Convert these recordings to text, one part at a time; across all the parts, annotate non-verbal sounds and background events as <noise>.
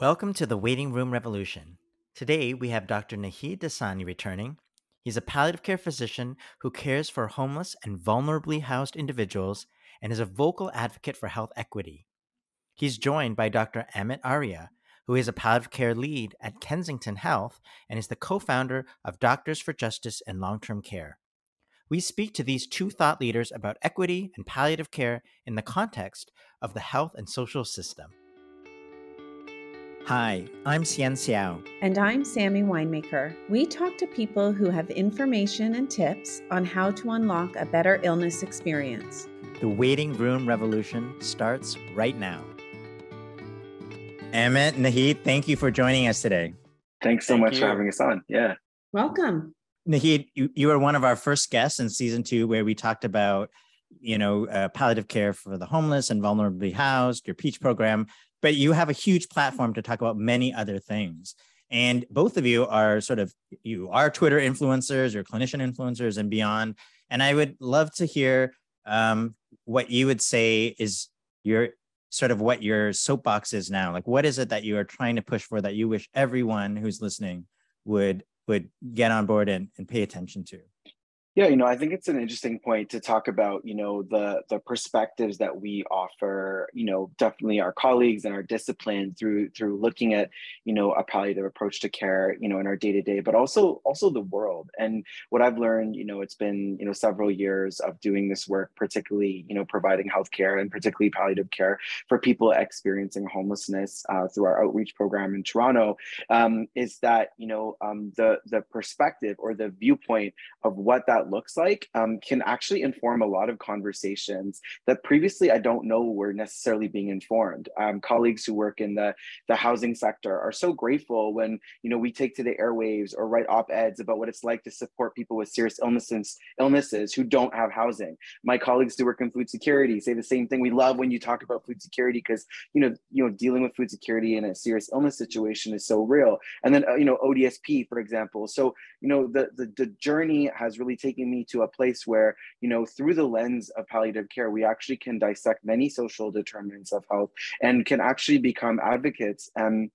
Welcome to the Waiting Room Revolution. Today we have Dr. Naheed Dosani returning. He's a palliative care physician who cares for homeless and vulnerably housed individuals and is a vocal advocate for health equity. He's joined by Dr. Amit Arya, who is a palliative care lead at Kensington Health and is the co founder of Doctors for Justice and Long Term Care. We speak to these two thought leaders about equity and palliative care in the context of the health and social system. Hi, I'm Hsien Seow. And I'm Sammy Winemaker. We talk to people who have information and tips on how to unlock a better illness experience. The waiting room revolution starts right now. Amit, Naheed, thank you for joining us today. Thanks so Thank much you. for having us on. Yeah. Welcome. Naheed, you, you were one of our first guests in season two, where we talked about, you know, uh, palliative care for the homeless and vulnerably housed, your Peach program, but you have a huge platform to talk about many other things. And both of you are sort of, you are Twitter influencers or clinician influencers and beyond. And I would love to hear um, what you would say is your sort of what your soapbox is now. Like, what is it that you are trying to push for that you wish everyone who's listening would would get on board and, and pay attention to? Yeah, you know, I think it's an interesting point to talk about, you know, the the perspectives that we offer, you know, definitely our colleagues and our discipline through through looking at, you know, a palliative approach to care, you know, in our day-to-day, but also also the world. And what I've learned, you know, it's been, you know, several years of doing this work, particularly, you know, providing healthcare and particularly palliative care for people experiencing homelessness uh, through our outreach program in Toronto, um, is that, you know, um, the the perspective or the viewpoint of what that looks like um, can actually inform a lot of conversations that previously I don't know were necessarily being informed. Um, colleagues who work in the, the housing sector are so grateful when you know we take to the airwaves or write op-eds about what it's like to support people with serious illnesses, illnesses who don't have housing. My colleagues who work in food security say the same thing. We love when you talk about food security because you know you know dealing with food security in a serious illness situation is so real. And then uh, you know ODSP for example. So you know the, the the journey has really taken me to a place where you know through the lens of palliative care we actually can dissect many social determinants of health and can actually become advocates and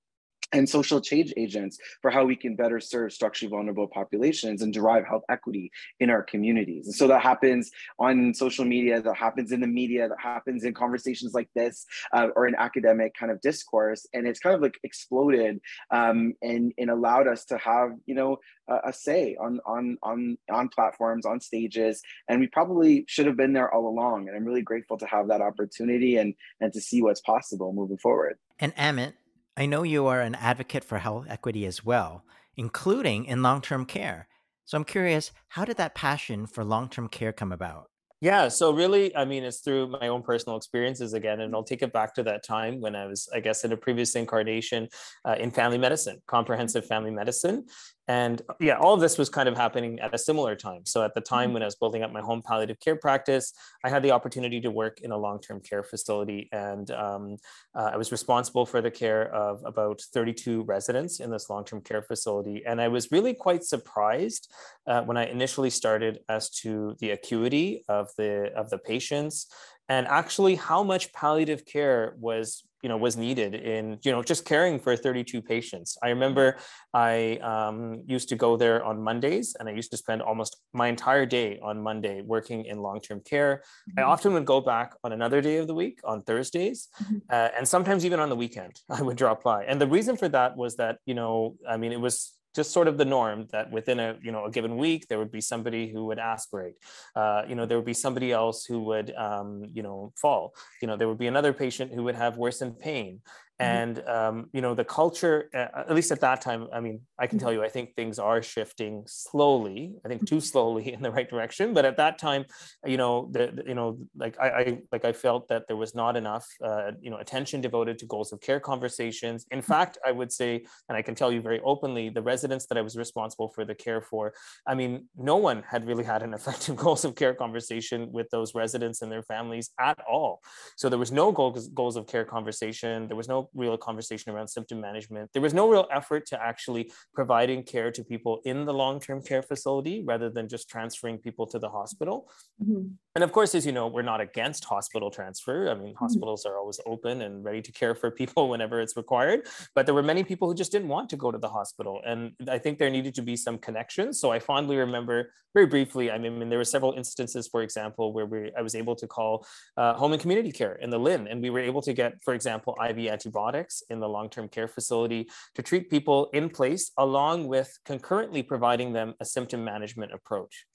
and social change agents for how we can better serve structurally vulnerable populations and derive health equity in our communities. And so that happens on social media, that happens in the media, that happens in conversations like this uh, or in academic kind of discourse. And it's kind of like exploded um, and, and allowed us to have, you know, a, a say on, on, on, on platforms, on stages. And we probably should have been there all along. And I'm really grateful to have that opportunity and, and to see what's possible moving forward. And Amit, I know you are an advocate for health equity as well, including in long term care. So I'm curious, how did that passion for long term care come about? Yeah, so really, I mean, it's through my own personal experiences again, and I'll take it back to that time when I was, I guess, in a previous incarnation uh, in family medicine, comprehensive family medicine. And yeah, all of this was kind of happening at a similar time. So at the time when I was building up my home palliative care practice, I had the opportunity to work in a long term care facility. And um, uh, I was responsible for the care of about 32 residents in this long term care facility. And I was really quite surprised uh, when I initially started as to the acuity of the, of the patients and actually how much palliative care was you know was needed in you know just caring for 32 patients i remember i um, used to go there on mondays and i used to spend almost my entire day on monday working in long-term care mm-hmm. i often would go back on another day of the week on thursdays mm-hmm. uh, and sometimes even on the weekend <laughs> i would drop by and the reason for that was that you know i mean it was just sort of the norm that within a you know a given week there would be somebody who would aspirate. Uh, you know there would be somebody else who would um, you know fall. You know there would be another patient who would have worsened pain and um, you know the culture uh, at least at that time i mean i can tell you i think things are shifting slowly i think too slowly <laughs> in the right direction. But at that time you know the, the you know like I, I, like i felt that there was not enough uh, you know attention devoted to goals of care conversations. In fact i would say and i can tell you very openly the residents that i was responsible for the care for i mean no one had really had an <laughs> effective goals of care conversation with those residents and their families at all. So there was no goals goals of care conversation. There was no real conversation around symptom management. There was no real effort to actually providing care to people in the long-term care facility rather than just transferring people to the hospital. Mm-hmm. And of course, as you know, we're not against hospital transfer. I mean, mm-hmm. hospitals are always open and ready to care for people <laughs> whenever it's required. But there were many people who just didn't want to go to the hospital. And I think there needed to be some connections. So I fondly remember very briefly, I mean, there were several instances, for example, where we, I was able to call uh, home and community care in the LHIN, and we were able to get, for example, IV antibiotics in the long-term care facility to treat people in place, along with concurrently providing them a symptom management approach.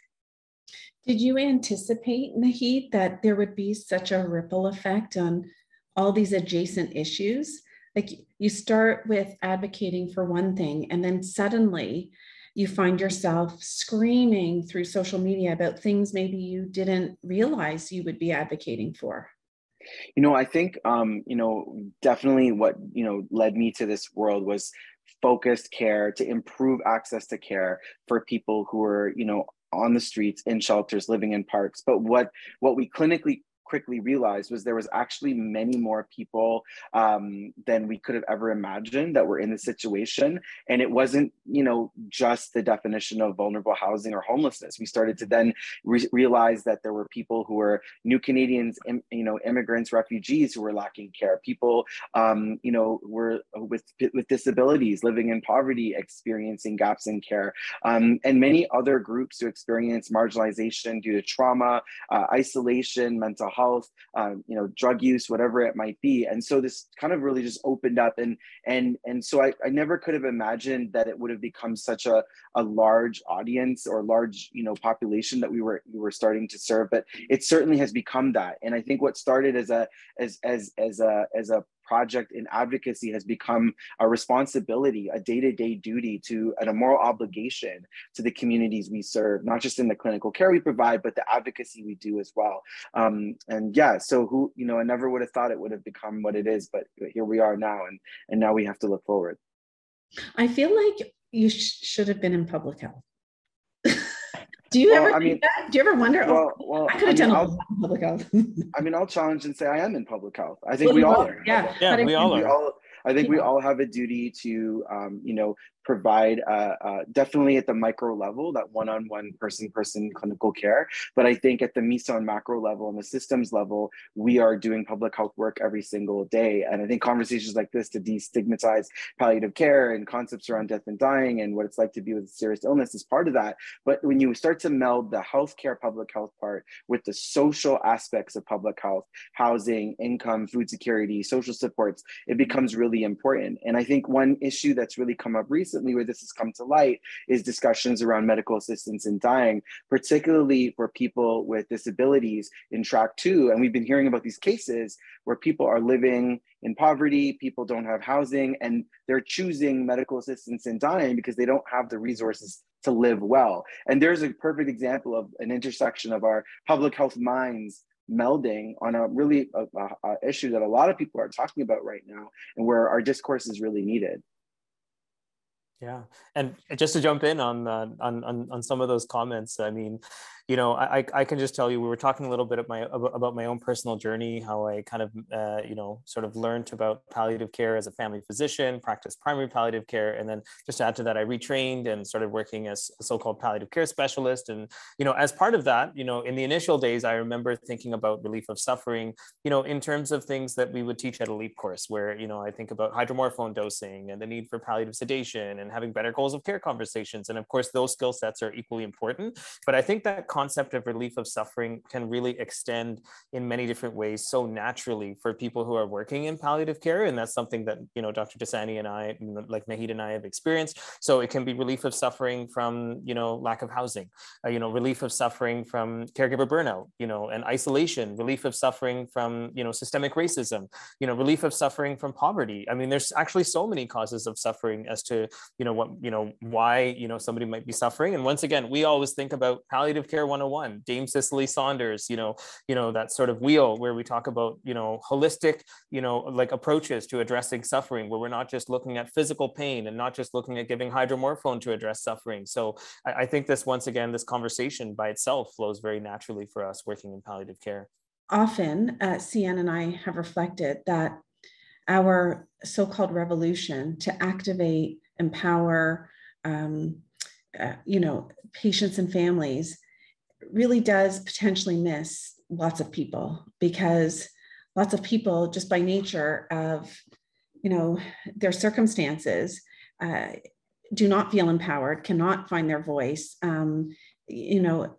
Did you anticipate, Naheed, that there would be such a ripple effect on all these adjacent issues? Like you start with advocating for one thing, and then suddenly you find yourself screaming through social media about things maybe you didn't realize you would be advocating for. You know, I think, um, you know, definitely what, you know, led me to this world was focused care to improve access to care for people who are, you know, on the streets in shelters living in parks. But what what we clinically quickly realized was there was actually many more people um, than we could have ever imagined that were in the situation. And it wasn't you know just the definition of vulnerable housing or homelessness. We started to then re- realize that there were people who were new canadians Im- you know immigrants refugees who were lacking care people um, you know were with with disabilities living in poverty experiencing gaps in care um, and many other groups who experience marginalization due to trauma uh, isolation mental health, um, you know, drug use, whatever it might be. And so this kind of really just opened up, and and and so I, I never could have imagined that it would have become such a, a large audience or large you know population that we were we were starting to serve. But it certainly has become that. And I think what started as a as as as a as a project in advocacy has become a responsibility, a day to day duty to, and a moral obligation to the communities we serve, not just in the clinical care we provide, but the advocacy we do as well. Um, and yeah, so who, you know, I never would have thought it would have become what it is, but here we are now, and, and now we have to look forward. I feel like you sh- should have been in public health. Do you well, ever I mean, that? Do you ever wonder? Oh, well, oh, well, I could have done mean, a public health. <laughs> I mean, I'll challenge and say I am in public health. I think well, we all are. Yeah, yeah, we all are. We all, I think yeah. we all have a duty to, um, you know, provide uh, uh, definitely at the micro level that one-on-one person-person clinical care. But i think at the meso and macro level and the systems level we are doing public health work every single day. And i think conversations like this to destigmatize palliative care and concepts around death and dying and what it's like to be with a serious illness is part of that. But when you start to meld the healthcare public health part with the social aspects of public health housing income food security social supports it becomes really important. And i think one issue that's really come up recently recently where this has come to light is discussions around medical assistance in dying, particularly for people with disabilities in track two. And we've been hearing about these cases where people are living in poverty, people don't have housing, and they're choosing medical assistance in dying because they don't have the resources to live well. And there's a perfect example of an intersection of our public health minds melding on a really a, a, a issue that a lot of people are talking about right now and where our discourse is really needed. Yeah, and just to jump in on, uh, on on on some of those comments, I mean, you know, I, I can just tell you, we were talking a little bit my, about my own personal journey, how I kind of, uh, you know, sort of learned about palliative care as a family physician, practiced primary palliative care. And then just to add to that, I retrained and started working as a so-called palliative care specialist. And, you know, as part of that, you know, in the initial days, I remember thinking about relief of suffering, you know, in terms of things that we would teach at a LEAP course, where, you know, I think about hydromorphone dosing and the need for palliative sedation and having better goals of care conversations. And of course, those skill sets are equally important. But I think that concept of relief of suffering can really extend in many different ways so naturally for people who are working in palliative care. And that's something that, you know, Dr. Dosani and I, like Naheed and I have experienced. So it can be relief of suffering from, you know, lack of housing, uh, you know, relief of suffering from caregiver burnout, you know, and isolation, relief of suffering from, you know, systemic racism, you know, relief of suffering from poverty. I mean, there's actually so many causes of suffering as to, you know, what, you know, why, you know, somebody might be suffering. And once again, we always think about palliative care 101 one dame cicely saunders you know you know that sort of wheel where we talk about you know holistic you know like approaches to addressing suffering where we're not just looking at physical pain and not just looking at giving hydromorphone to address suffering so i, I think this once again this conversation by itself flows very naturally for us working in palliative care often uh, Hsien and i have reflected that our so-called revolution to activate, empower, um, uh, you know, patients and families really does potentially miss lots of people because lots of people just by nature of you know their circumstances uh, do not feel empowered cannot find their voice um, you know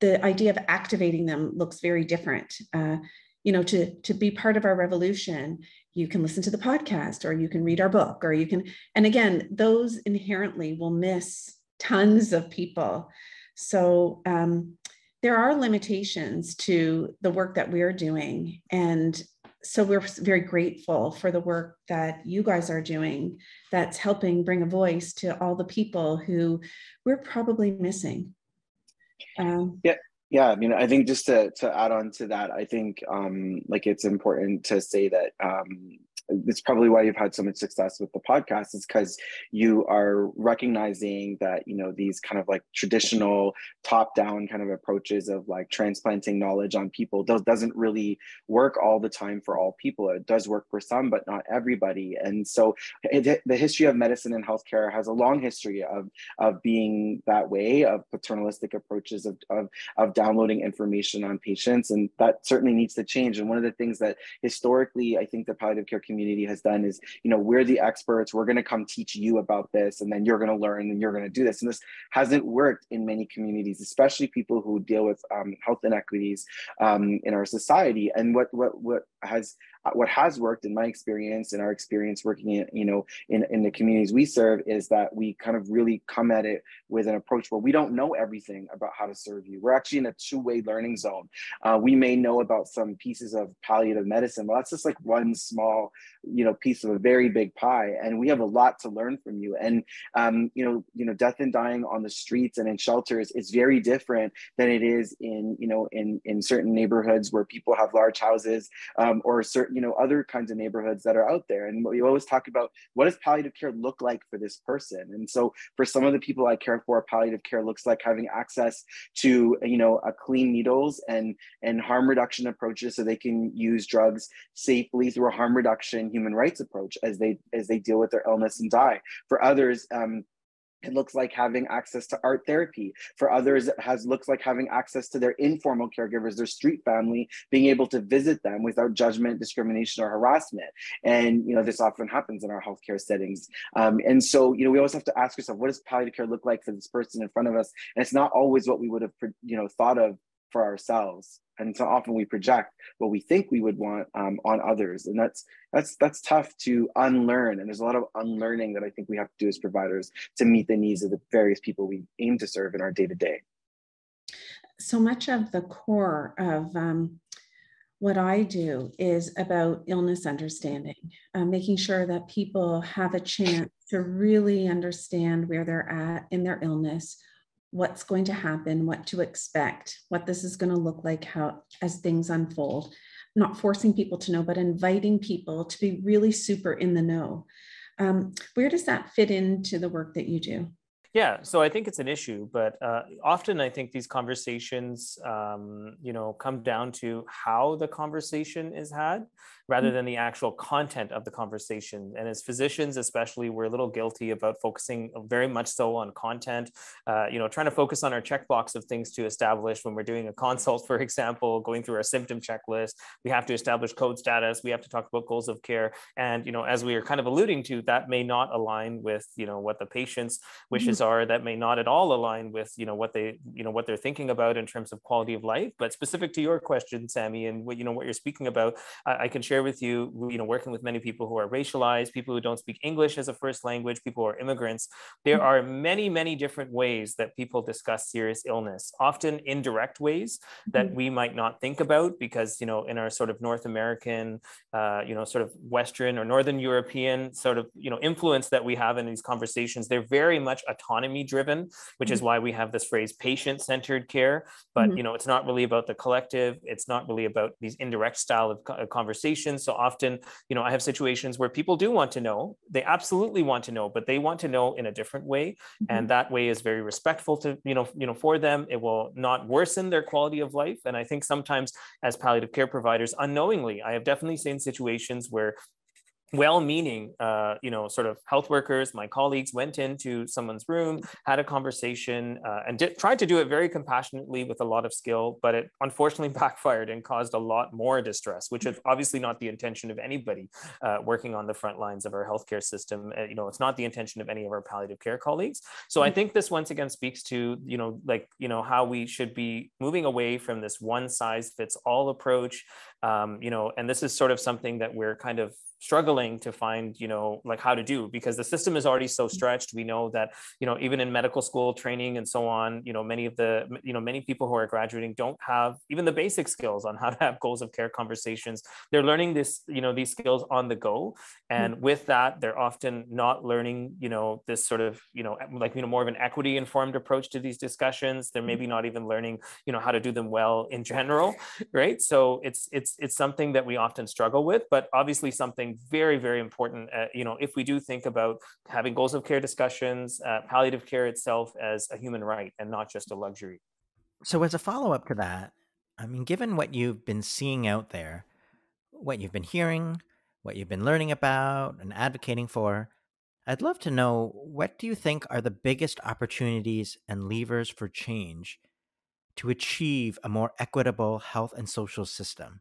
the idea of activating them looks very different. Uh, you know to to be part of our revolution you can listen to the podcast or you can read our book or you can and again those inherently will miss tons of people. So um, there are limitations to the work that we're doing and so we're very grateful for the work that you guys are doing that's helping bring a voice to all the people who we're probably missing. Um, yeah yeah i mean i think just to, to add on to that i think um, like it's important to say that um, it's probably why you've had so much success with the podcast is because you are recognizing that you know these kind of like traditional top down kind of approaches of like transplanting knowledge on people does, doesn't really work all the time for all people. It does work for some but not everybody. And so eh, it, the history of medicine and healthcare has a long history of of being that way of paternalistic approaches of, of, of downloading information on patients and that certainly needs to change. And one of the things that historically i think the palliative care community community has done is, you know, we're the experts. We're going to come teach you about this, and then you're going to learn, and you're going to do this. And this hasn't worked in many communities, especially people who deal with um, health inequities um, in our society. And what what what has what has worked in my experience and our experience working in you know in, in the communities we serve is that we kind of really come at it with an approach where we don't know everything about how to serve you we're actually in a two-way learning zone uh, we may know about some pieces of palliative medicine but that's just like one small you know piece of a very big pie and we have a lot to learn from you. And um, you know you know death and dying on the streets and in shelters is very different than it is in you know in in certain neighborhoods where people have large houses um, or certain you know other kinds of neighborhoods that are out there. And we always talk about what does palliative care look like for this person? And so for some of the people i care for palliative care looks like having access to you know a clean needles and and harm reduction approaches so they can use drugs safely through a harm reduction human rights approach as they as they deal with their illness and die for others um, it looks like having access to art therapy. For others, it has looks like having access to their informal caregivers, their street family, being able to visit them without judgment, discrimination, or harassment. And you know, this often happens in our healthcare settings. Um, and so, you know, we always have to ask ourselves, what does palliative care look like for this person in front of us? And it's not always what we would have, you know, thought of for ourselves. And so often we project what we think we would want um, on others. And that's that's that's tough to unlearn. And there's a lot of unlearning that i think we have to do as providers to meet the needs of the various people we aim to serve in our day to day so much of the core of um, what i do is about illness understanding uh, making sure that people have a chance to really understand where they're at in their illness what's going to happen, what to expect, what this is going to look like how as things unfold. Not forcing people to know, but inviting people to be really super in the know. Um, where does that fit into the work that you do? Yeah, so I think it's an issue, but uh, often I think these conversations, um, you know, come down to how the conversation is had rather mm-hmm. than the actual content of the conversation. And as physicians, especially, we're a little guilty about focusing very much so on content, uh, you know, trying to focus on our checkbox of things to establish when we're doing a <laughs> consult, for example, going through our symptom checklist, we have to establish code status, we have to talk about goals of care. And, you know, as we are kind of alluding to, that may not align with, you know, what the patient's wishes mm-hmm. Are, that may not at all align with, you know, what they, you know, what they're thinking about in terms of quality of life. But specific to your question, Sammy, and what, you know, what you're speaking about, I, I can share with you, you know, working with many people who are racialized, people who don't speak English as a first language, people who are immigrants. There mm-hmm. are many, many different ways that people discuss serious illness, often indirect ways that mm-hmm. we might not think about because, you know, in our sort of North American, uh, you know, sort of Western or Northern European sort of, you know, influence that we have in these conversations, they're very much autonomy driven, which is mm-hmm. why we have this phrase patient centered care. But, you know, it's not really about the collective. It's not really about these indirect style of conversations. So often, you know, I have situations where people do want to know, they absolutely want to know, but they want to know in a different way. Mm-hmm. And that way is very respectful to, you know, you know, for them. It will not worsen their quality of life. And I think sometimes as palliative care providers, unknowingly, I have definitely seen situations where well-meaning uh, you know sort of health workers. My colleagues went into someone's room had a conversation uh, and did, tried to do it very compassionately with a lot of skill but it unfortunately <laughs> backfired and caused a lot more distress which is obviously not the intention of anybody uh, working on the front lines of our healthcare system. Uh, you know it's not the intention of any of our palliative care colleagues. So i mm-hmm. think this once again speaks to you know like you know how we should be moving away from this one size fits all approach. Um, you know and this is sort of something that we're kind of struggling to find you know like how to do because the system is already so mm. stretched we know that you know even in medical school training and so on you know many of the you know many people who are graduating don't have even the basic skills on <laughs> how to have goals of care conversations they're learning this you know these skills on the go and mm-hmm. with that they're often not learning you know this sort of you know like you know more of an equity informed approach to these discussions they're mm. maybe not even learning you know how to do them well in general <laughs> right so it's it's it's something that we often struggle with but obviously something something very, very important. Uh, you know, if we do think about having goals of care discussions, uh, palliative care itself as a human right and not just a luxury. So, as a follow up to that, I mean, given what you've been seeing out there, what you've been hearing, what you've been learning about and advocating for, I'd love to know what do you think are the biggest opportunities and levers for change to achieve a more equitable health and social system?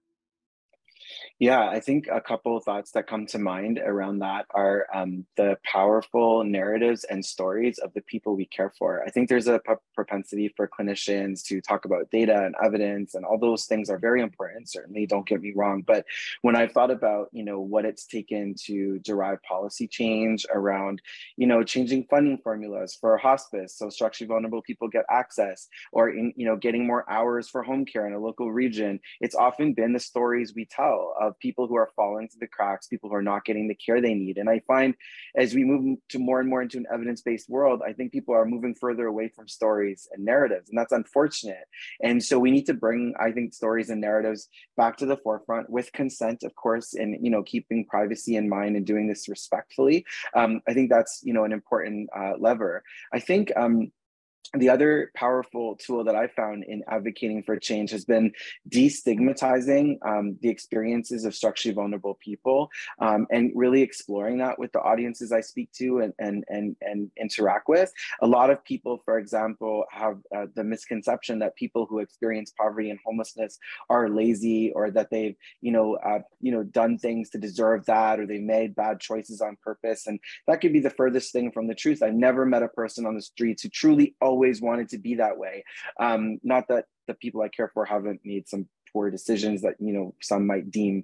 Yeah, I think a couple of thoughts that come to mind around that are um, the powerful narratives and stories of the people we care for. I think there's a propensity for clinicians to talk about data and evidence, and all those things are very important. Certainly, don't get me wrong. But when I've thought about, you know, what it's taken to derive policy change around, you know, changing funding formulas for hospice so structurally vulnerable people get access, or in, you know, getting more hours for home care in a local region, it's often been the stories we tell of people who are falling through the cracks, people who are not getting the care they need. And I find as we move to more and more into an evidence based world, I think people are moving further away from stories and narratives. And that's unfortunate. And so we need to bring, I think, stories and narratives back to the forefront with consent, of course, and, you know, keeping privacy in mind and doing this respectfully. Um, I think that's, you know, an important uh, lever. I think, um, the other powerful tool that I found in advocating for change has been destigmatizing um, the experiences of structurally vulnerable people um, and really exploring that with the audiences I speak to and, and, and, and interact with. A lot of people, for example, have uh, the misconception that people who experience poverty and homelessness are lazy or that they've, you know, uh, you know, done things to deserve that or they've made bad choices on purpose. And that could be the furthest thing from the truth. I've never met a person on the streets who truly always wanted to be that way. Um, not that the people I care for haven't made some poor decisions that you know some might deem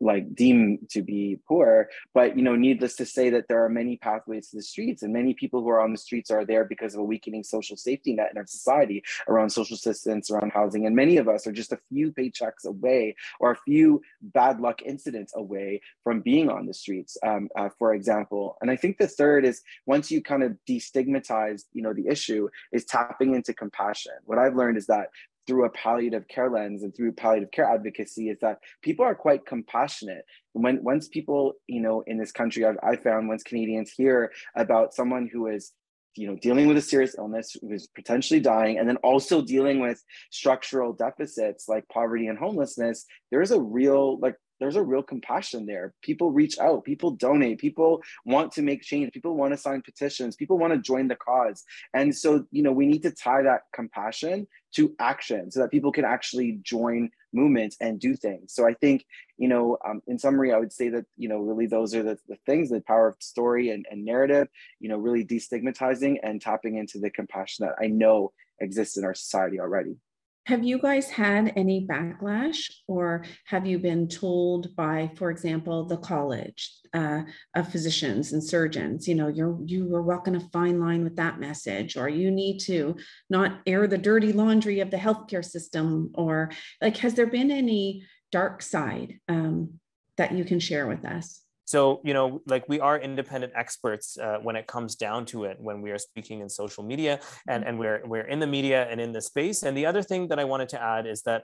like deem to be poor. But you know needless to say that there are many pathways to the streets and many people who are on the streets are there because of a weakening social safety net in our society around social assistance around housing and many of us are just a few paychecks away or a few bad luck incidents away from being on the streets. Um, uh, for example and i think the third is once you kind of destigmatize you know the issue is tapping into compassion. What i've learned is that through a palliative care lens and through palliative care advocacy is that people are quite compassionate. When once people, you know, in this country, I've, I found once Canadians hear about someone who is you know dealing with a serious illness who's potentially dying and then also dealing with structural deficits like poverty and homelessness there's a real like there's a real compassion there. People reach out, people donate, people want to make change, people want to sign petitions, people want to join the cause. And so, you know, we need to tie that compassion to action so that people can actually join movements and do things. So I think, you know, um, in summary, I would say that, you know, really those are the, the things, the power of story and, and narrative, you know, really destigmatizing and tapping into the compassion that I know exists in our society already. Have you guys had any backlash, or have you been told by, for example, the college uh, of physicians and surgeons, you know, you're you are walking a fine line with that message, or you need to not air the dirty laundry of the healthcare system, or like, has there been any dark side um, that you can share with us? So you know like we are independent experts uh, when it comes down to it when we are speaking in social media and and we're we're in the media and in the space. And the other thing that i wanted to add is that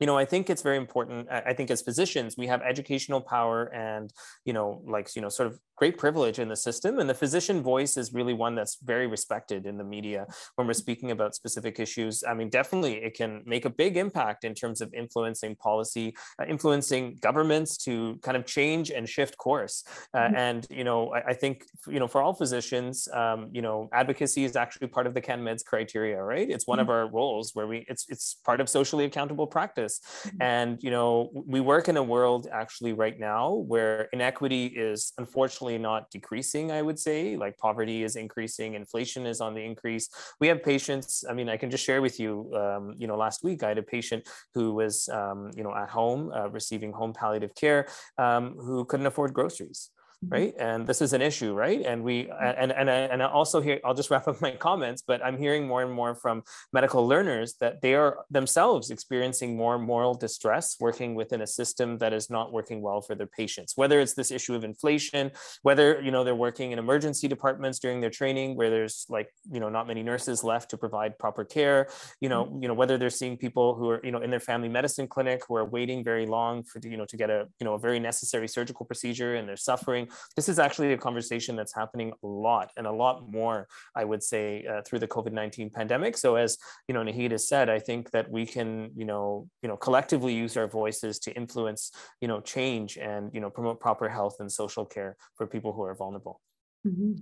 you know i think it's very important i think as physicians we have educational power and you know like you know sort of great privilege in the system. And the physician voice is really one that's very respected in the media when we're speaking about specific issues. I mean, definitely it can make a big impact in terms of influencing policy, uh, influencing governments to kind of change and shift course. Uh, mm-hmm. And, you know, I, I, think, you know, for all physicians, um, you know, advocacy is actually part of the CanMEDS criteria, right? It's one mm-hmm. of our roles where we, it's, it's part of socially accountable practice. Mm-hmm. And, you know, we work in a world actually right now where inequity is unfortunately not decreasing, I would say, like poverty is increasing, inflation is on the increase. We have patients, I mean, I can just share with you, um, you know, last week I had a patient who was, um, you know, at home uh, receiving home palliative care um, who couldn't afford groceries. Mm-hmm. right and this is an issue right and we and and and I also here i'll just <laughs> wrap up my comments but i'm hearing more and more from medical learners that they are themselves experiencing more moral distress working within a system that is not working well for their patients whether it's this issue of inflation whether you know they're working in emergency departments during their training where there's like you know not many nurses left to provide proper care you know mm-hmm. you know whether they're seeing people who are you know in their family medicine clinic who are waiting very long for you know to get a you know a very necessary surgical procedure and they're suffering this is actually a conversation that's happening a lot and a lot more, I would say, uh, through the COVID-19 pandemic. So as, you know, Naheed has said, I think that we can, you know, you know, collectively use our voices to influence, you know, change and, you know, promote proper health and social care for people who are vulnerable. Mm-hmm.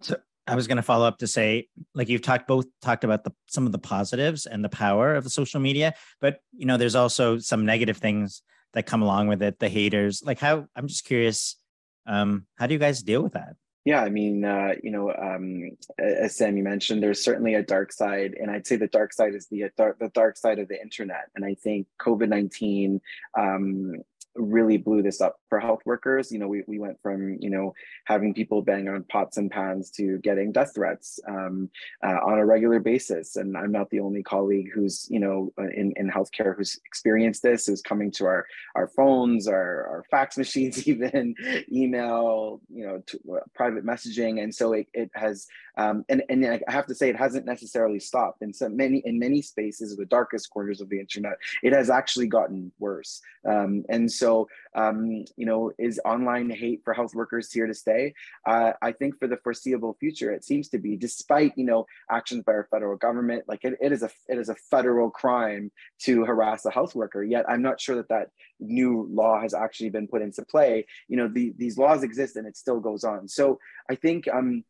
So I was going to follow up to say, like you've talked both talked about the some of the positives and the power of the social media, but you know, there's also some negative things that come along with it. The haters, like how I'm just curious um, how do you guys deal with that? Yeah, I mean, uh, you know, um, as Sammy mentioned, there's certainly a dark side, and I'd say the dark side is the dark, the dark side of the internet. And I think COVID nineteen um, really blew this up for health workers. You know, we, we went from, you know, having people bang on pots and pans to getting death threats um, uh, on a regular basis. And I'm not the only colleague who's, you know, uh, in, in healthcare who's experienced this, who's coming to our, our phones, our, our fax <laughs> machines, even email, you know, to, uh, private messaging. And so it, it has, um, and, and I have to say, it hasn't necessarily stopped. In so many, in many spaces, the darkest corners of the internet, it has actually gotten worse. Um, and so, um, you know, is online hate for health workers here to stay? Uh, I think for the foreseeable future, it seems to be, despite you know actions by our federal government, like it, it is a it is a federal crime to harass a health worker. Yet I'm not sure that that new law has actually been put into play. You know, the, these laws exist and it still goes on. So I think um,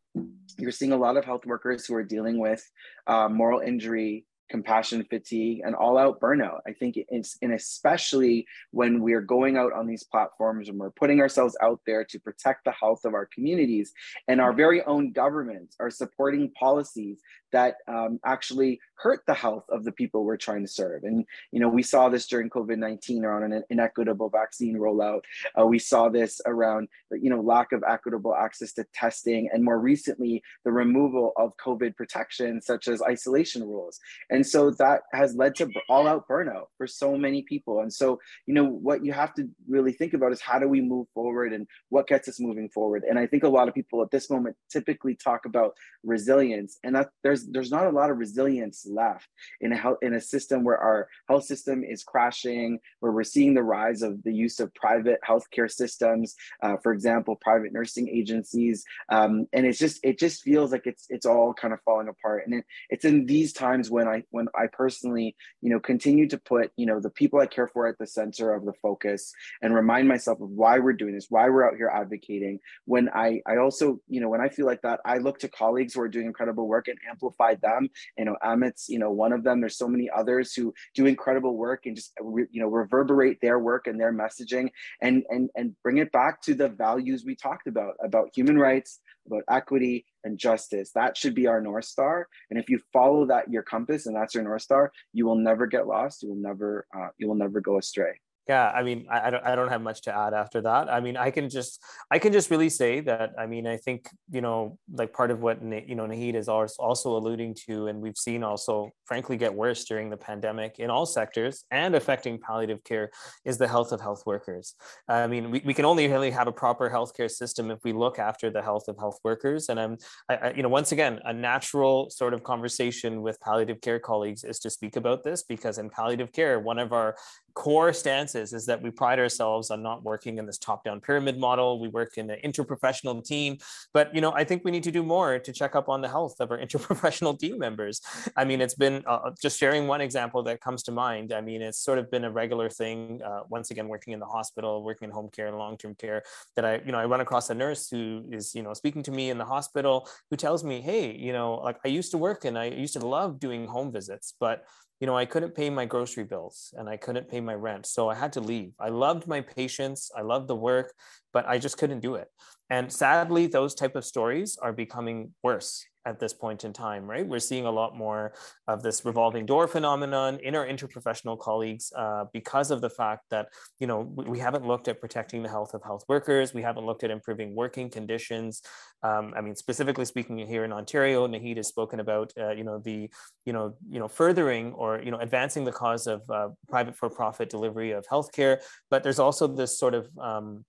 you're seeing a lot of health workers who are dealing with uh, moral injury compassion fatigue and all out burnout. I think it's and especially when we're going out on these platforms and we're putting ourselves out there to protect the health of our communities and our mm-hmm. very own governments are supporting policies that um, actually hurt the health of the people we're trying to serve. And you know, we saw this during COVID-19 around an inequitable vaccine rollout. Uh, we saw this around you know lack of equitable access to testing, and more recently the removal of COVID protection such as isolation rules. And so that has led to all-out burnout for so many people. And so you know what you have to really think about is how do we move forward and what gets us moving forward. And I think a lot of people at this moment typically talk about resilience, and that there's there's there's not a lot of resilience left in a health in a system where our health system is crashing, where we're seeing the rise of the use of private healthcare systems, uh, for example, private nursing agencies, um, and it's just it just feels like it's it's all kind of falling apart. And it, it's in these times when I when I personally you know continue to put you know the people I care for at the center of the focus and remind myself of why we're doing this, why we're out here advocating. When I I also you know when I feel like that, I look to colleagues who are doing incredible work and amplify them. You know, Amit's, you know, one of them. There's so many others who do incredible work and just you know reverberate their work and their messaging and and and bring it back to the values we talked about about human rights, about equity and justice. That should be our north star. And if you follow that your compass and that's your north star, you will never get lost. You will never uh, you will never go astray yeah i mean I, I, don't i don't have much to add after that. I mean i can just i can just really say that i mean i think you know like part of what you know naheed is also alluding to and we've seen also frankly get worse during the pandemic in all sectors and affecting palliative care is the health of health workers. I mean we, we can only really have a proper healthcare system if we look after the health of health workers. And i'm I, I, you know once again a natural sort of conversation with palliative care colleagues is to speak about this because in palliative care one of our core stances is that we pride ourselves on not working in this top-down pyramid model. We work in an interprofessional team, but you know, I think we need to do more to check up on the health of our <laughs> interprofessional team members. I mean, it's been uh, just sharing one example that comes to mind. I mean, it's sort of been a regular thing. Uh, once again, working in the hospital, working in home care and long-term care, that I, you know, I run across a nurse who is, you know, speaking to me in the hospital, who tells me, "Hey, you know, like I used to work and I used to love doing home visits, but." You know, I couldn't pay my grocery bills and I couldn't pay my rent. So I had to leave. I loved my patients, I loved the work, but I just couldn't do it. And sadly, those type of stories are becoming worse at this point in time, right? We're seeing a lot more of this revolving door phenomenon in our interprofessional colleagues uh, because of the fact that, you know, we, haven't looked at protecting the health of health workers. We haven't looked at improving working conditions. Um, I mean, specifically speaking here in Ontario, Naheed has spoken about, uh, you know, the, you know, you know, furthering or, you know, advancing the cause of uh, private for-profit delivery of healthcare. But there's also this sort of, um,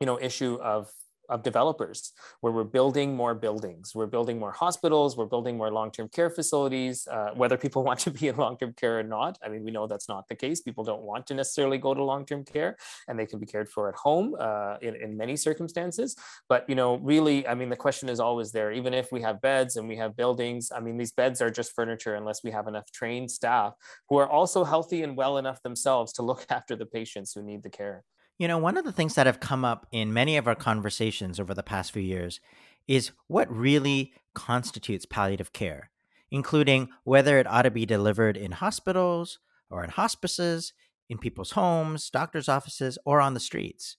you know, issue of of developers where we're building more buildings we're building more hospitals we're building more long-term care facilities uh, whether people <laughs> want to be in long-term care or not. I mean we know that's not the case. People don't want to necessarily go to long-term care and they can be cared for at home uh, in, in many circumstances. But you know really i mean the question is always there. Even if we have beds and we have buildings i mean these beds are just furniture unless we have enough trained staff who are also healthy and well enough themselves to look <laughs> after the patients who need the care you know, one of the things that have come up in many of our conversations over the past few years is what really constitutes palliative care, including whether it ought to be delivered in hospitals or in hospices, in people's homes, doctors' offices, or on the streets.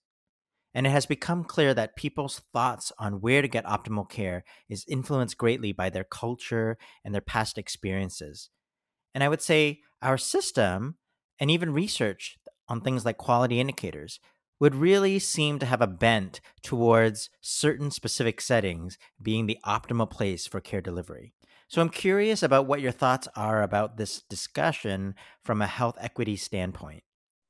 And it has become clear that people's thoughts on where to get optimal care is influenced greatly by their culture and their past experiences. And I would say our system and even research on things like quality indicators would really seem to have a bent towards certain specific settings being the optimal place for care delivery. So I'm curious about what your thoughts are about this discussion from a health equity standpoint.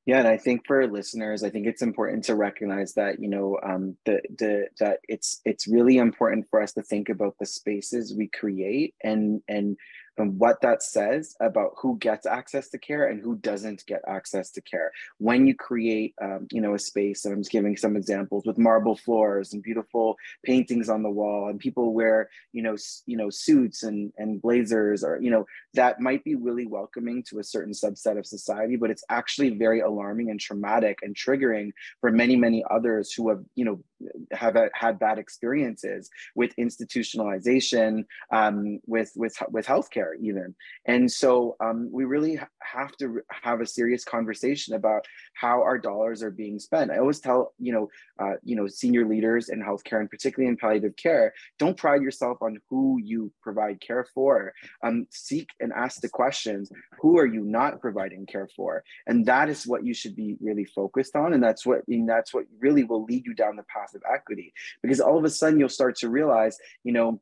Yeah, and I think for listeners, I think it's important to recognize that you know um, the the that it's it's really important for us to think about the spaces we create and and and what that says about who gets access to care and who doesn't get access to care. When you create, um, you know, a space, and I'm just giving some examples with marble floors and beautiful paintings on the wall, and people wear, you know, you know, suits and and blazers, or you know, that might be really welcoming to a certain subset of society, but it's actually very alarming and traumatic and triggering for many, many others who have, you know, have a, had bad experiences with institutionalization, um, with with with healthcare even, and so um, we really have to have a serious conversation about how our dollars are being spent. I always tell you know uh, you know senior leaders in healthcare and particularly in palliative care, don't pride yourself on who you provide care for. Um, seek and ask the questions: Who are you not providing care for? And that is what you should be really focused on, and that's what and that's what really will lead you down the path of equity. Because all of a sudden you'll start to realize you know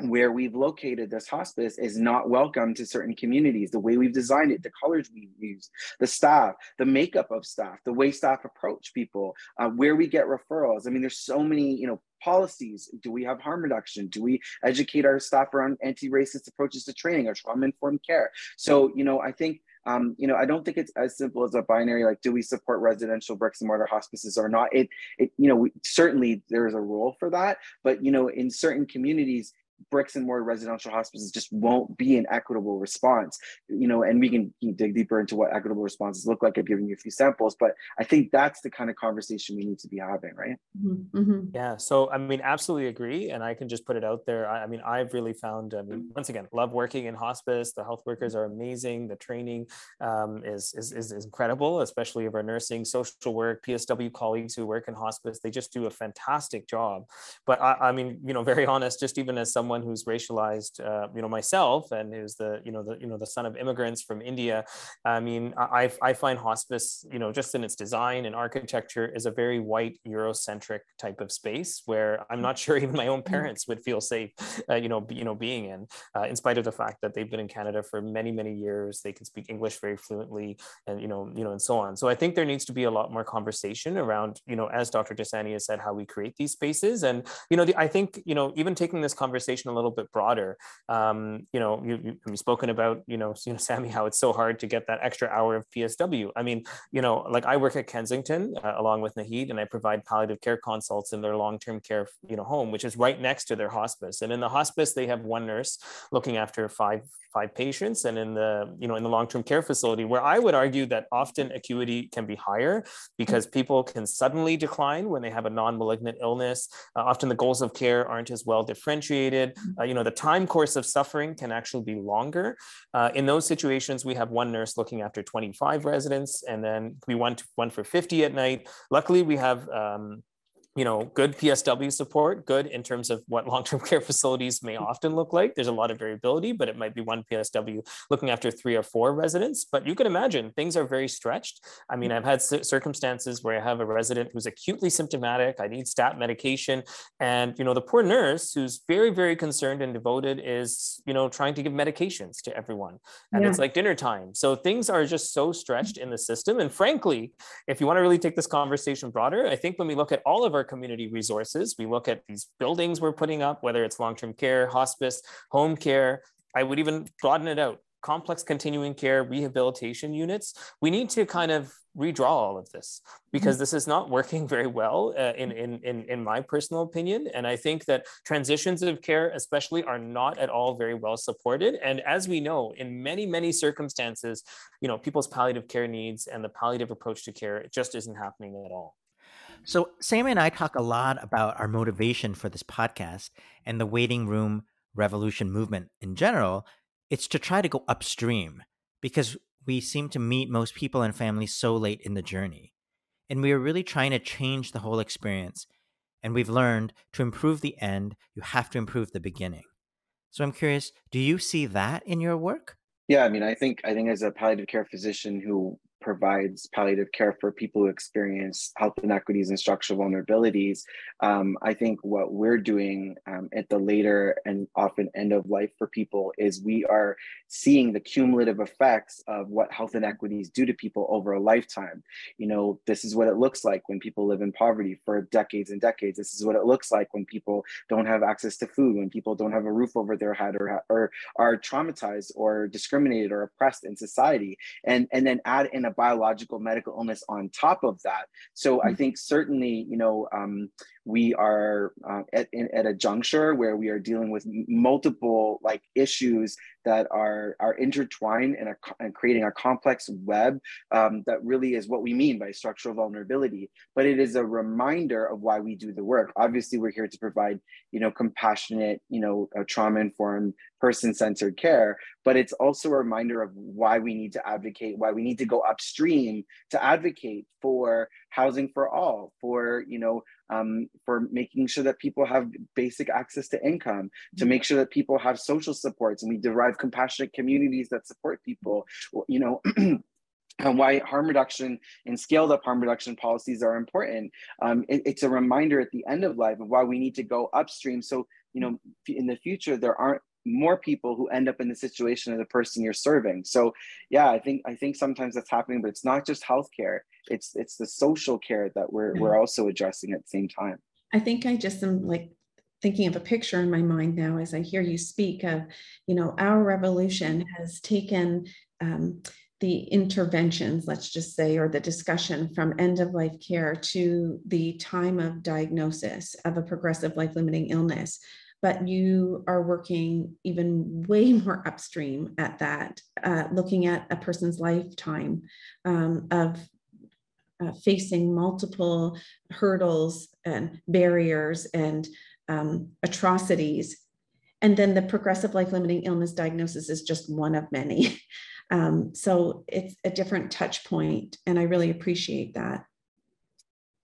where we've located this hospice is not welcome to certain communities. The way we've designed it the colors we use the staff the makeup of staff the way staff approach people uh, where we get referrals. I mean there's so many you know policies. Do we have harm reduction? Do we educate our staff around anti-racist approaches to training or trauma-informed care? So you know i think um, you know, I don't think it's as simple as a binary like, do we support residential bricks and mortar hospices or not? It, it you know, we, certainly there's a role for that, but you know, in certain communities, bricks and mortar residential hospices just won't be an equitable response you know and we can dig deeper into what equitable responses look like i've given you a few samples but i think that's the kind of conversation we need to be having right? Mm-hmm. mm-hmm. yeah so i mean absolutely agree and i can just put it out there. I, I mean i've really found i mean once again love working in hospice. The health workers are amazing. The training um, is, is, is incredible especially of our nursing social work psw colleagues who work in hospice. They just do a fantastic job. But i, I mean you know very honest just even as someone someone who's racialized, uh, you know, myself, and who's the, you know, the, you know, the son of immigrants from India. I mean, I, I find hospice, you know, just in its design and architecture, is a very white Eurocentric type of space where I'm not sure even my own mm. parents would feel safe, uh, you know, you know, being in, uh, in spite of the fact that they've been in Canada for many, many years. They can speak English very fluently, and you know, you know, and so on. So I think there needs to be a lot more conversation around, you know, as Dr. Dosani has said, how we create these spaces, and you know, the, I think, you know, even taking this conversation conversation a little bit broader. Um, you know, you, you, have spoken about, you know, you know, <laughs> Sammy, how it's so hard to get that extra hour of PSW. I mean, you know, like I work at Kensington uh, along with Naheed, and I provide palliative care consults in their long-term care, you know, home, which is right next to their hospice. And in the hospice, they have one nurse looking after five five patients and in the you know in the long-term care facility where i would argue that often acuity can be higher because people can suddenly decline when they have a non-malignant illness uh, often the goals of care aren't as well differentiated uh, you know the time course of suffering can actually be longer. Uh, in those situations we have one nurse looking after 25 residents and then we want one for 50 at night. Luckily we have um, you know, good PSW support, good in terms of what <laughs> long-term care facilities may often look like. There's a lot of variability, but it might be one PSW looking after three or four residents. But you can imagine things are very stretched. I mean, mm-hmm. I've had circumstances where I have a resident who's acutely symptomatic. I need stat medication, and you know, the poor nurse who's very, very concerned and devoted is, you know, trying to give medications to everyone, and yeah. it's like dinner time. So things are just so stretched in the system. And frankly, if you want to really take this conversation broader, I think when we look at all of our community resources. We look at these buildings we're putting up, whether it's long term care, hospice, home care. I would even broaden it out complex continuing care rehabilitation units we need to kind of redraw all of this because mm-hmm. this is not <laughs> working very well uh, in, in, in, in my personal opinion and i think that transitions of care especially are not at all very well supported and as we know in many many circumstances you know people's palliative care needs and the palliative approach to care it just isn't happening at all so, Sam and I talk a lot about our motivation for this podcast and the waiting room revolution movement in general. It's to try to go upstream because we seem to meet most people and families so late in the journey. And we are really trying to change the whole experience. And we've learned to improve the end, you have to improve the beginning. So I'm curious, do you see that in your work? Yeah, I mean, I think I think as a palliative care physician who provides palliative care for people who experience health inequities and structural vulnerabilities. Um, I think what we're doing um, at the later and often end of life for people is we are seeing the cumulative effects of what health inequities do to people over a lifetime. You know, this is what it looks like when people live in poverty for decades and decades. This is what it looks like when people don't have access to food, when people don't have a roof over their head or, or are traumatized or discriminated or oppressed in society. And, and then add in a biological medical illness on top of that. So I mm. think certainly, you know, um, we are uh, at, in, at a juncture where we are dealing with multiple like issues that are are intertwined and, and creating a complex web um, that really is what we mean by structural vulnerability. But it is a reminder of why we do the work. Obviously we're here to provide you know compassionate you know trauma informed person-centered care but it's also a reminder of why we need to advocate why we need to go upstream to advocate for housing for all for you know um, for making sure that people have basic access to income, to mm-hmm. make sure that people have social supports, and we derive compassionate communities that support people. You know. <clears throat> and why harm reduction and scaled up harm reduction policies are important. Um, it, it's a reminder at the end of life of why we need to go upstream. So, you know, in the future, there aren't more people who end up in the situation of the person you're serving. So yeah, I think I think sometimes that's happening, but it's not just healthcare. It's it's the social care that we're we're also addressing at the same time. I think I just am like thinking of a picture in my mind now as I hear you speak of, you know, our revolution has taken um, the interventions, let's just say, or the discussion from end of life care to the time of diagnosis of a progressive life limiting illness but you are working even way <laughs> more upstream at that, uh, looking at a person's lifetime um, of uh, facing multiple hurdles and barriers and um, atrocities. And then the progressive life limiting illness diagnosis is just one of many. <laughs> um, so it's a different touch point, and I really appreciate that.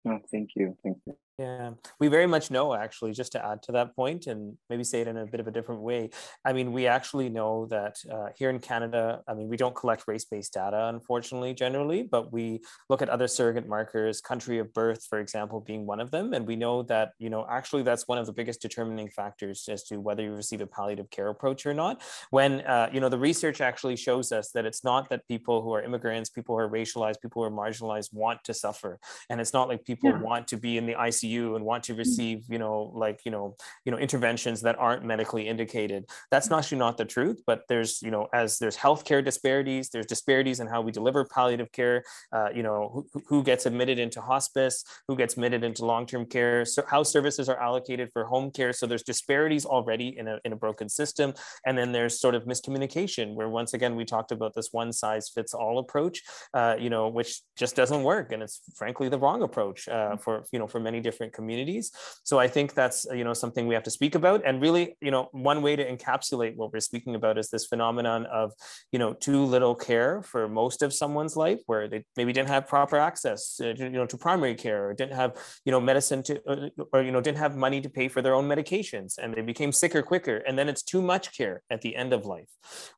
Oh, thank you. Thank you. Yeah, we very much know actually, just to add to that point and maybe say it in a bit of a different way. I mean, we actually know that uh, here in Canada, I mean, we don't collect race based data, unfortunately, generally, but we look at other surrogate markers, country of birth, for example, being one of them. And we know that, you know, actually that's one of the biggest determining factors as to whether you receive a palliative care approach or not. When, uh, you know, the research actually shows us that it's not that people who are immigrants, people who are racialized, people who are marginalized want to suffer. And it's not like people yeah. want to be in the ICU ICU and want to receive, you know, like, you know, you know, interventions that aren't medically indicated. That's actually not the truth, but there's, you know, as there's healthcare disparities, there's disparities in how we deliver palliative care, uh, you know, who, who gets admitted into hospice, who gets admitted into long-term care, so how services are allocated for home care. So there's disparities already in a, in a broken system. And then there's sort of miscommunication where once again, we talked about this one size fits all approach, uh, you know, which just doesn't work. And it's frankly the wrong approach uh, for, you know, for many different communities. So I think that's, you know, something we have to speak about. And really, you know, one way to encapsulate what we're speaking about is this phenomenon of, you know, too little care for most of someone's life where they maybe didn't have proper access, to, you know, to primary care or didn't have, you know, medicine to, uh, or, you know, didn't have money to pay for their own medications and they became sicker quicker. And then it's too much care at the end of life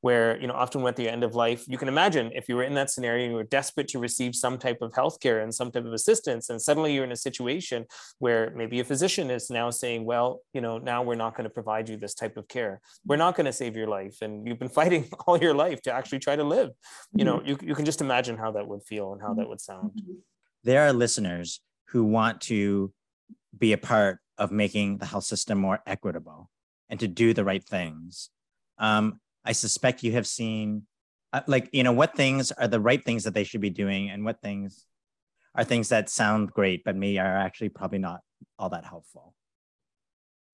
where, you know, often at the end of life, you can imagine if you were in that scenario you were desperate to receive some type of health care and some type of assistance, and suddenly you're in a situation where maybe a physician is now saying, well, you know, now we're not going to provide you this type of care. We're not going to save your life. And you've been <laughs> fighting all your life to actually try to live. You know, mm-hmm. you, you can just imagine how that would feel and how that would sound. Mm-hmm. There are listeners who want to be a part of making the health system more equitable and to do the right things. Um, I suspect you have seen, uh, like, you know, what things are the right things that they should be doing and what things are things that sound great, but me are actually probably not all that helpful.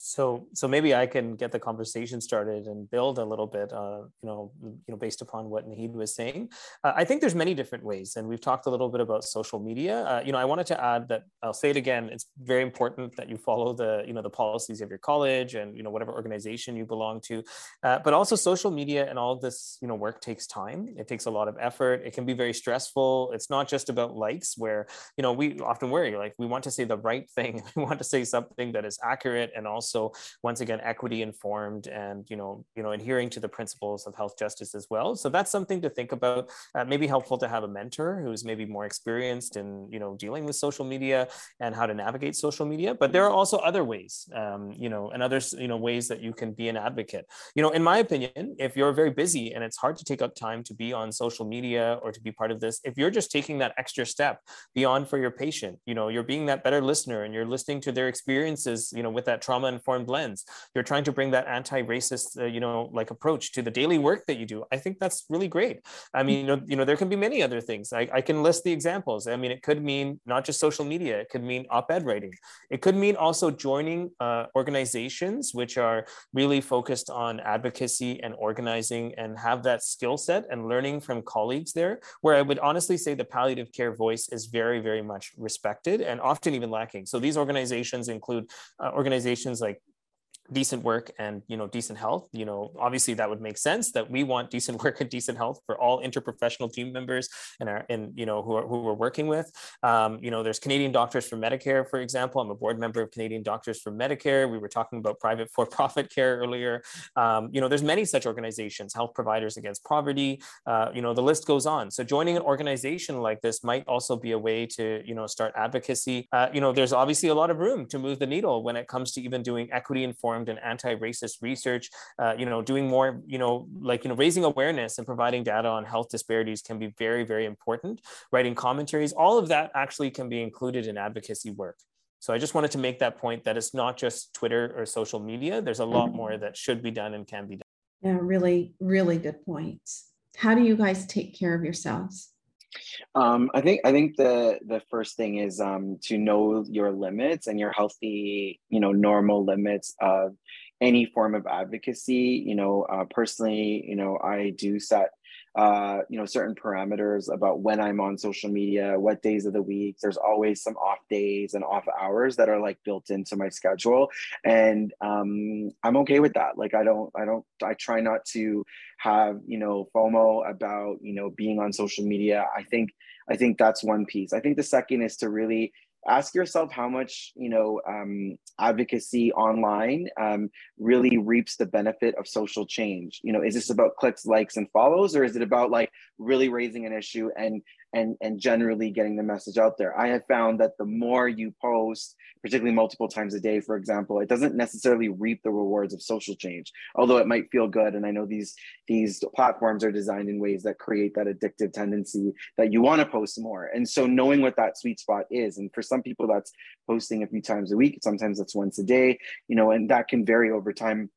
So, so maybe I can get the conversation started and build a little bit, uh, you know, you know, based upon what Naheed was saying. Uh, I think there's many different ways, and we've talked a little bit about social media. Uh, you know, I wanted to add that I'll say it again. It's very important that you follow the, you know, the policies of your college and you know whatever organization you belong to, uh, but also social media and all this, you know, work takes time. It takes a lot of effort. It can be very stressful. It's not just about likes, where you know we often worry like we want to say the right thing, <laughs> we want to say something that is accurate and also also once again equity informed and you know you know adhering to the principles of health justice as well. So that's something to think about. Uh, maybe helpful to have a mentor who's maybe more experienced in you know dealing with social media and how to navigate social media. But there are also other ways um, you know and others you know ways that you can be an advocate. You know in my opinion if you're very busy and it's hard to take up time to be on social media or to be part of this if you're just taking that extra step beyond for your patient you know you're being that better listener and you're listening to their experiences you know with that trauma informed lens. You're trying to bring that anti-racist uh, you know like approach to the daily work that you do. I think that's really great. I mean you know, you know there can be many other things. I, I can list the examples. I mean it could mean not just social media it could mean op-ed writing. It could mean also joining uh, organizations which are really focused on advocacy and organizing and have that skill set and learning from colleagues there where i would honestly say the palliative care voice is very very much respected and often even lacking. So these organizations include uh, organizations like decent work and you know decent health you know obviously that would make sense that we want decent <laughs> work and decent health for all interprofessional team members and our and you know who, are, who we're working with. Um, you know there's canadian doctors for medicare for example. I'm a board member of canadian doctors for medicare. We were talking about private <laughs> for-profit care earlier. Um, you know there's many such organizations health providers against poverty. Uh, you know the list goes on. So joining an organization like this might also be a way to you know start advocacy. Uh, you know there's obviously a lot of room to move the needle when it comes to even doing equity informed informed and anti-racist research uh, you know doing more you know like you know raising awareness and providing data on health disparities can be very very important. Writing commentaries all of that actually can be included in advocacy work. So i just wanted to make that point that it's not just twitter or social media. There's a lot more that should be done and can be done. Yeah really really good points. How do you guys take care of yourselves um, I think I think the the first thing is um, to know your limits and your healthy, you know, normal limits of any form of advocacy. You know, uh, personally, you know, I do set uh, you know, certain parameters about when I'm on social media, what days of the week. There's always some off days and off hours that are like built into my schedule, and um, I'm okay with that. Like I don't, I don't, I try not to have you know FOMO about you know being on social media. I think, I think that's one piece. I think the second is to really ask yourself how much you know um, advocacy online um, really reaps the benefit of social change. You know is this about clicks likes and follows or is it about like really raising an issue and and and generally getting the message out there. I have found that the more you post particularly multiple times a day for example it doesn't necessarily reap the rewards of social change although it might feel good. And i know these these platforms are designed in ways that create that addictive tendency that you want to post more. And so knowing what that sweet spot is and for some people that's posting a few times a week sometimes that's once a day you know and that can vary over time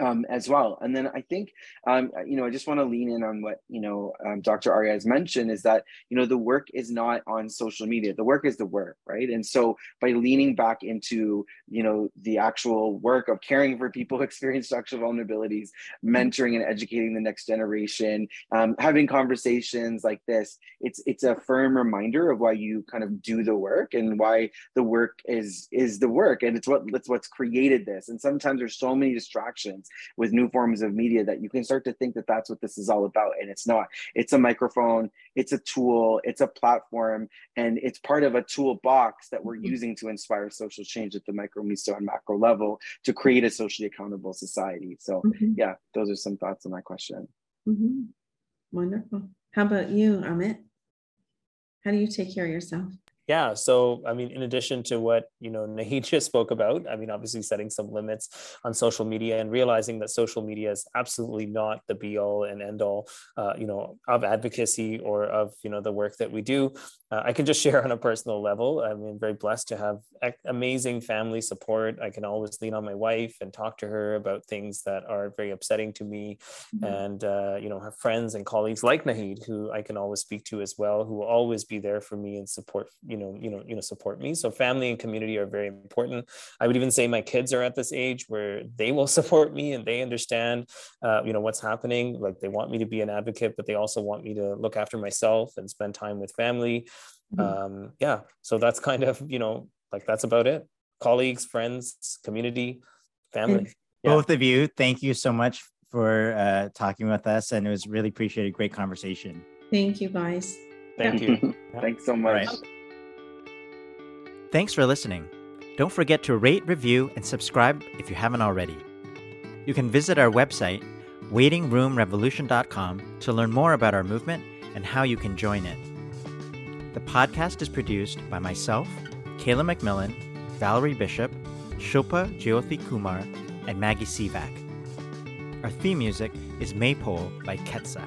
um, as well. And then I think, um, you know, I just want to lean in on what, you know, um, Dr. Arya has mentioned is that, you know, the work is not on social media. The work is the work, right? And so by leaning back into, you know, the actual work of caring for people who <laughs> experience structural vulnerabilities, mentoring and educating the next generation, um, having conversations like this, it's it's a firm reminder of why you kind of do the work and why the work is is the work. And it's what it's what's created this. And sometimes there's so many distractions with new forms of media that you can start to think that that's what this is all about and it's not it's a microphone it's a tool it's a platform and it's part of a toolbox that we're mm-hmm. using to inspire social change at the micro meso and macro level to create a socially accountable society so mm-hmm. yeah those are some thoughts on that question mm-hmm. wonderful how about you amit how do you take care of yourself yeah so i mean in addition to what you know Naheed <laughs> just spoke about i mean obviously setting some limits on social media and realizing that social media is absolutely not the be all and end all uh, you know of advocacy or of you know the work that we do uh, i can just <laughs> share on a personal level i mean very blessed to have amazing family support i can always lean on my wife and talk to her about things that are very upsetting to me mm-hmm. and uh, you know have friends and colleagues like Naheed who i can always speak to as well who will always be there for me and support you know you know you know support me. So family and community are very important. I would even say my kids are at this age where they will <laughs> support me and they understand uh, you know what's happening. Like they want me to be an advocate but they also want me to look after myself and spend time with family. Mm-hmm. um, yeah. So that's kind of you know like that's about it. Colleagues friends community family. Yeah. both of you thank you so much for uh, talking with us and it was really appreciated. Great conversation. Thank you guys. Thank you. <laughs> Thanks so much right. Thanks for listening. Don't forget to rate, review, and subscribe if you haven't already. You can visit our website, waitingroomrevolution.com, to learn more about our movement and how you can join it. The podcast is produced by myself, Kayla McMillan, Valerie Bishop, Shilpa Jyothi Kumar, and Maggie Sivak. Our theme music is Maypole by Ketsa.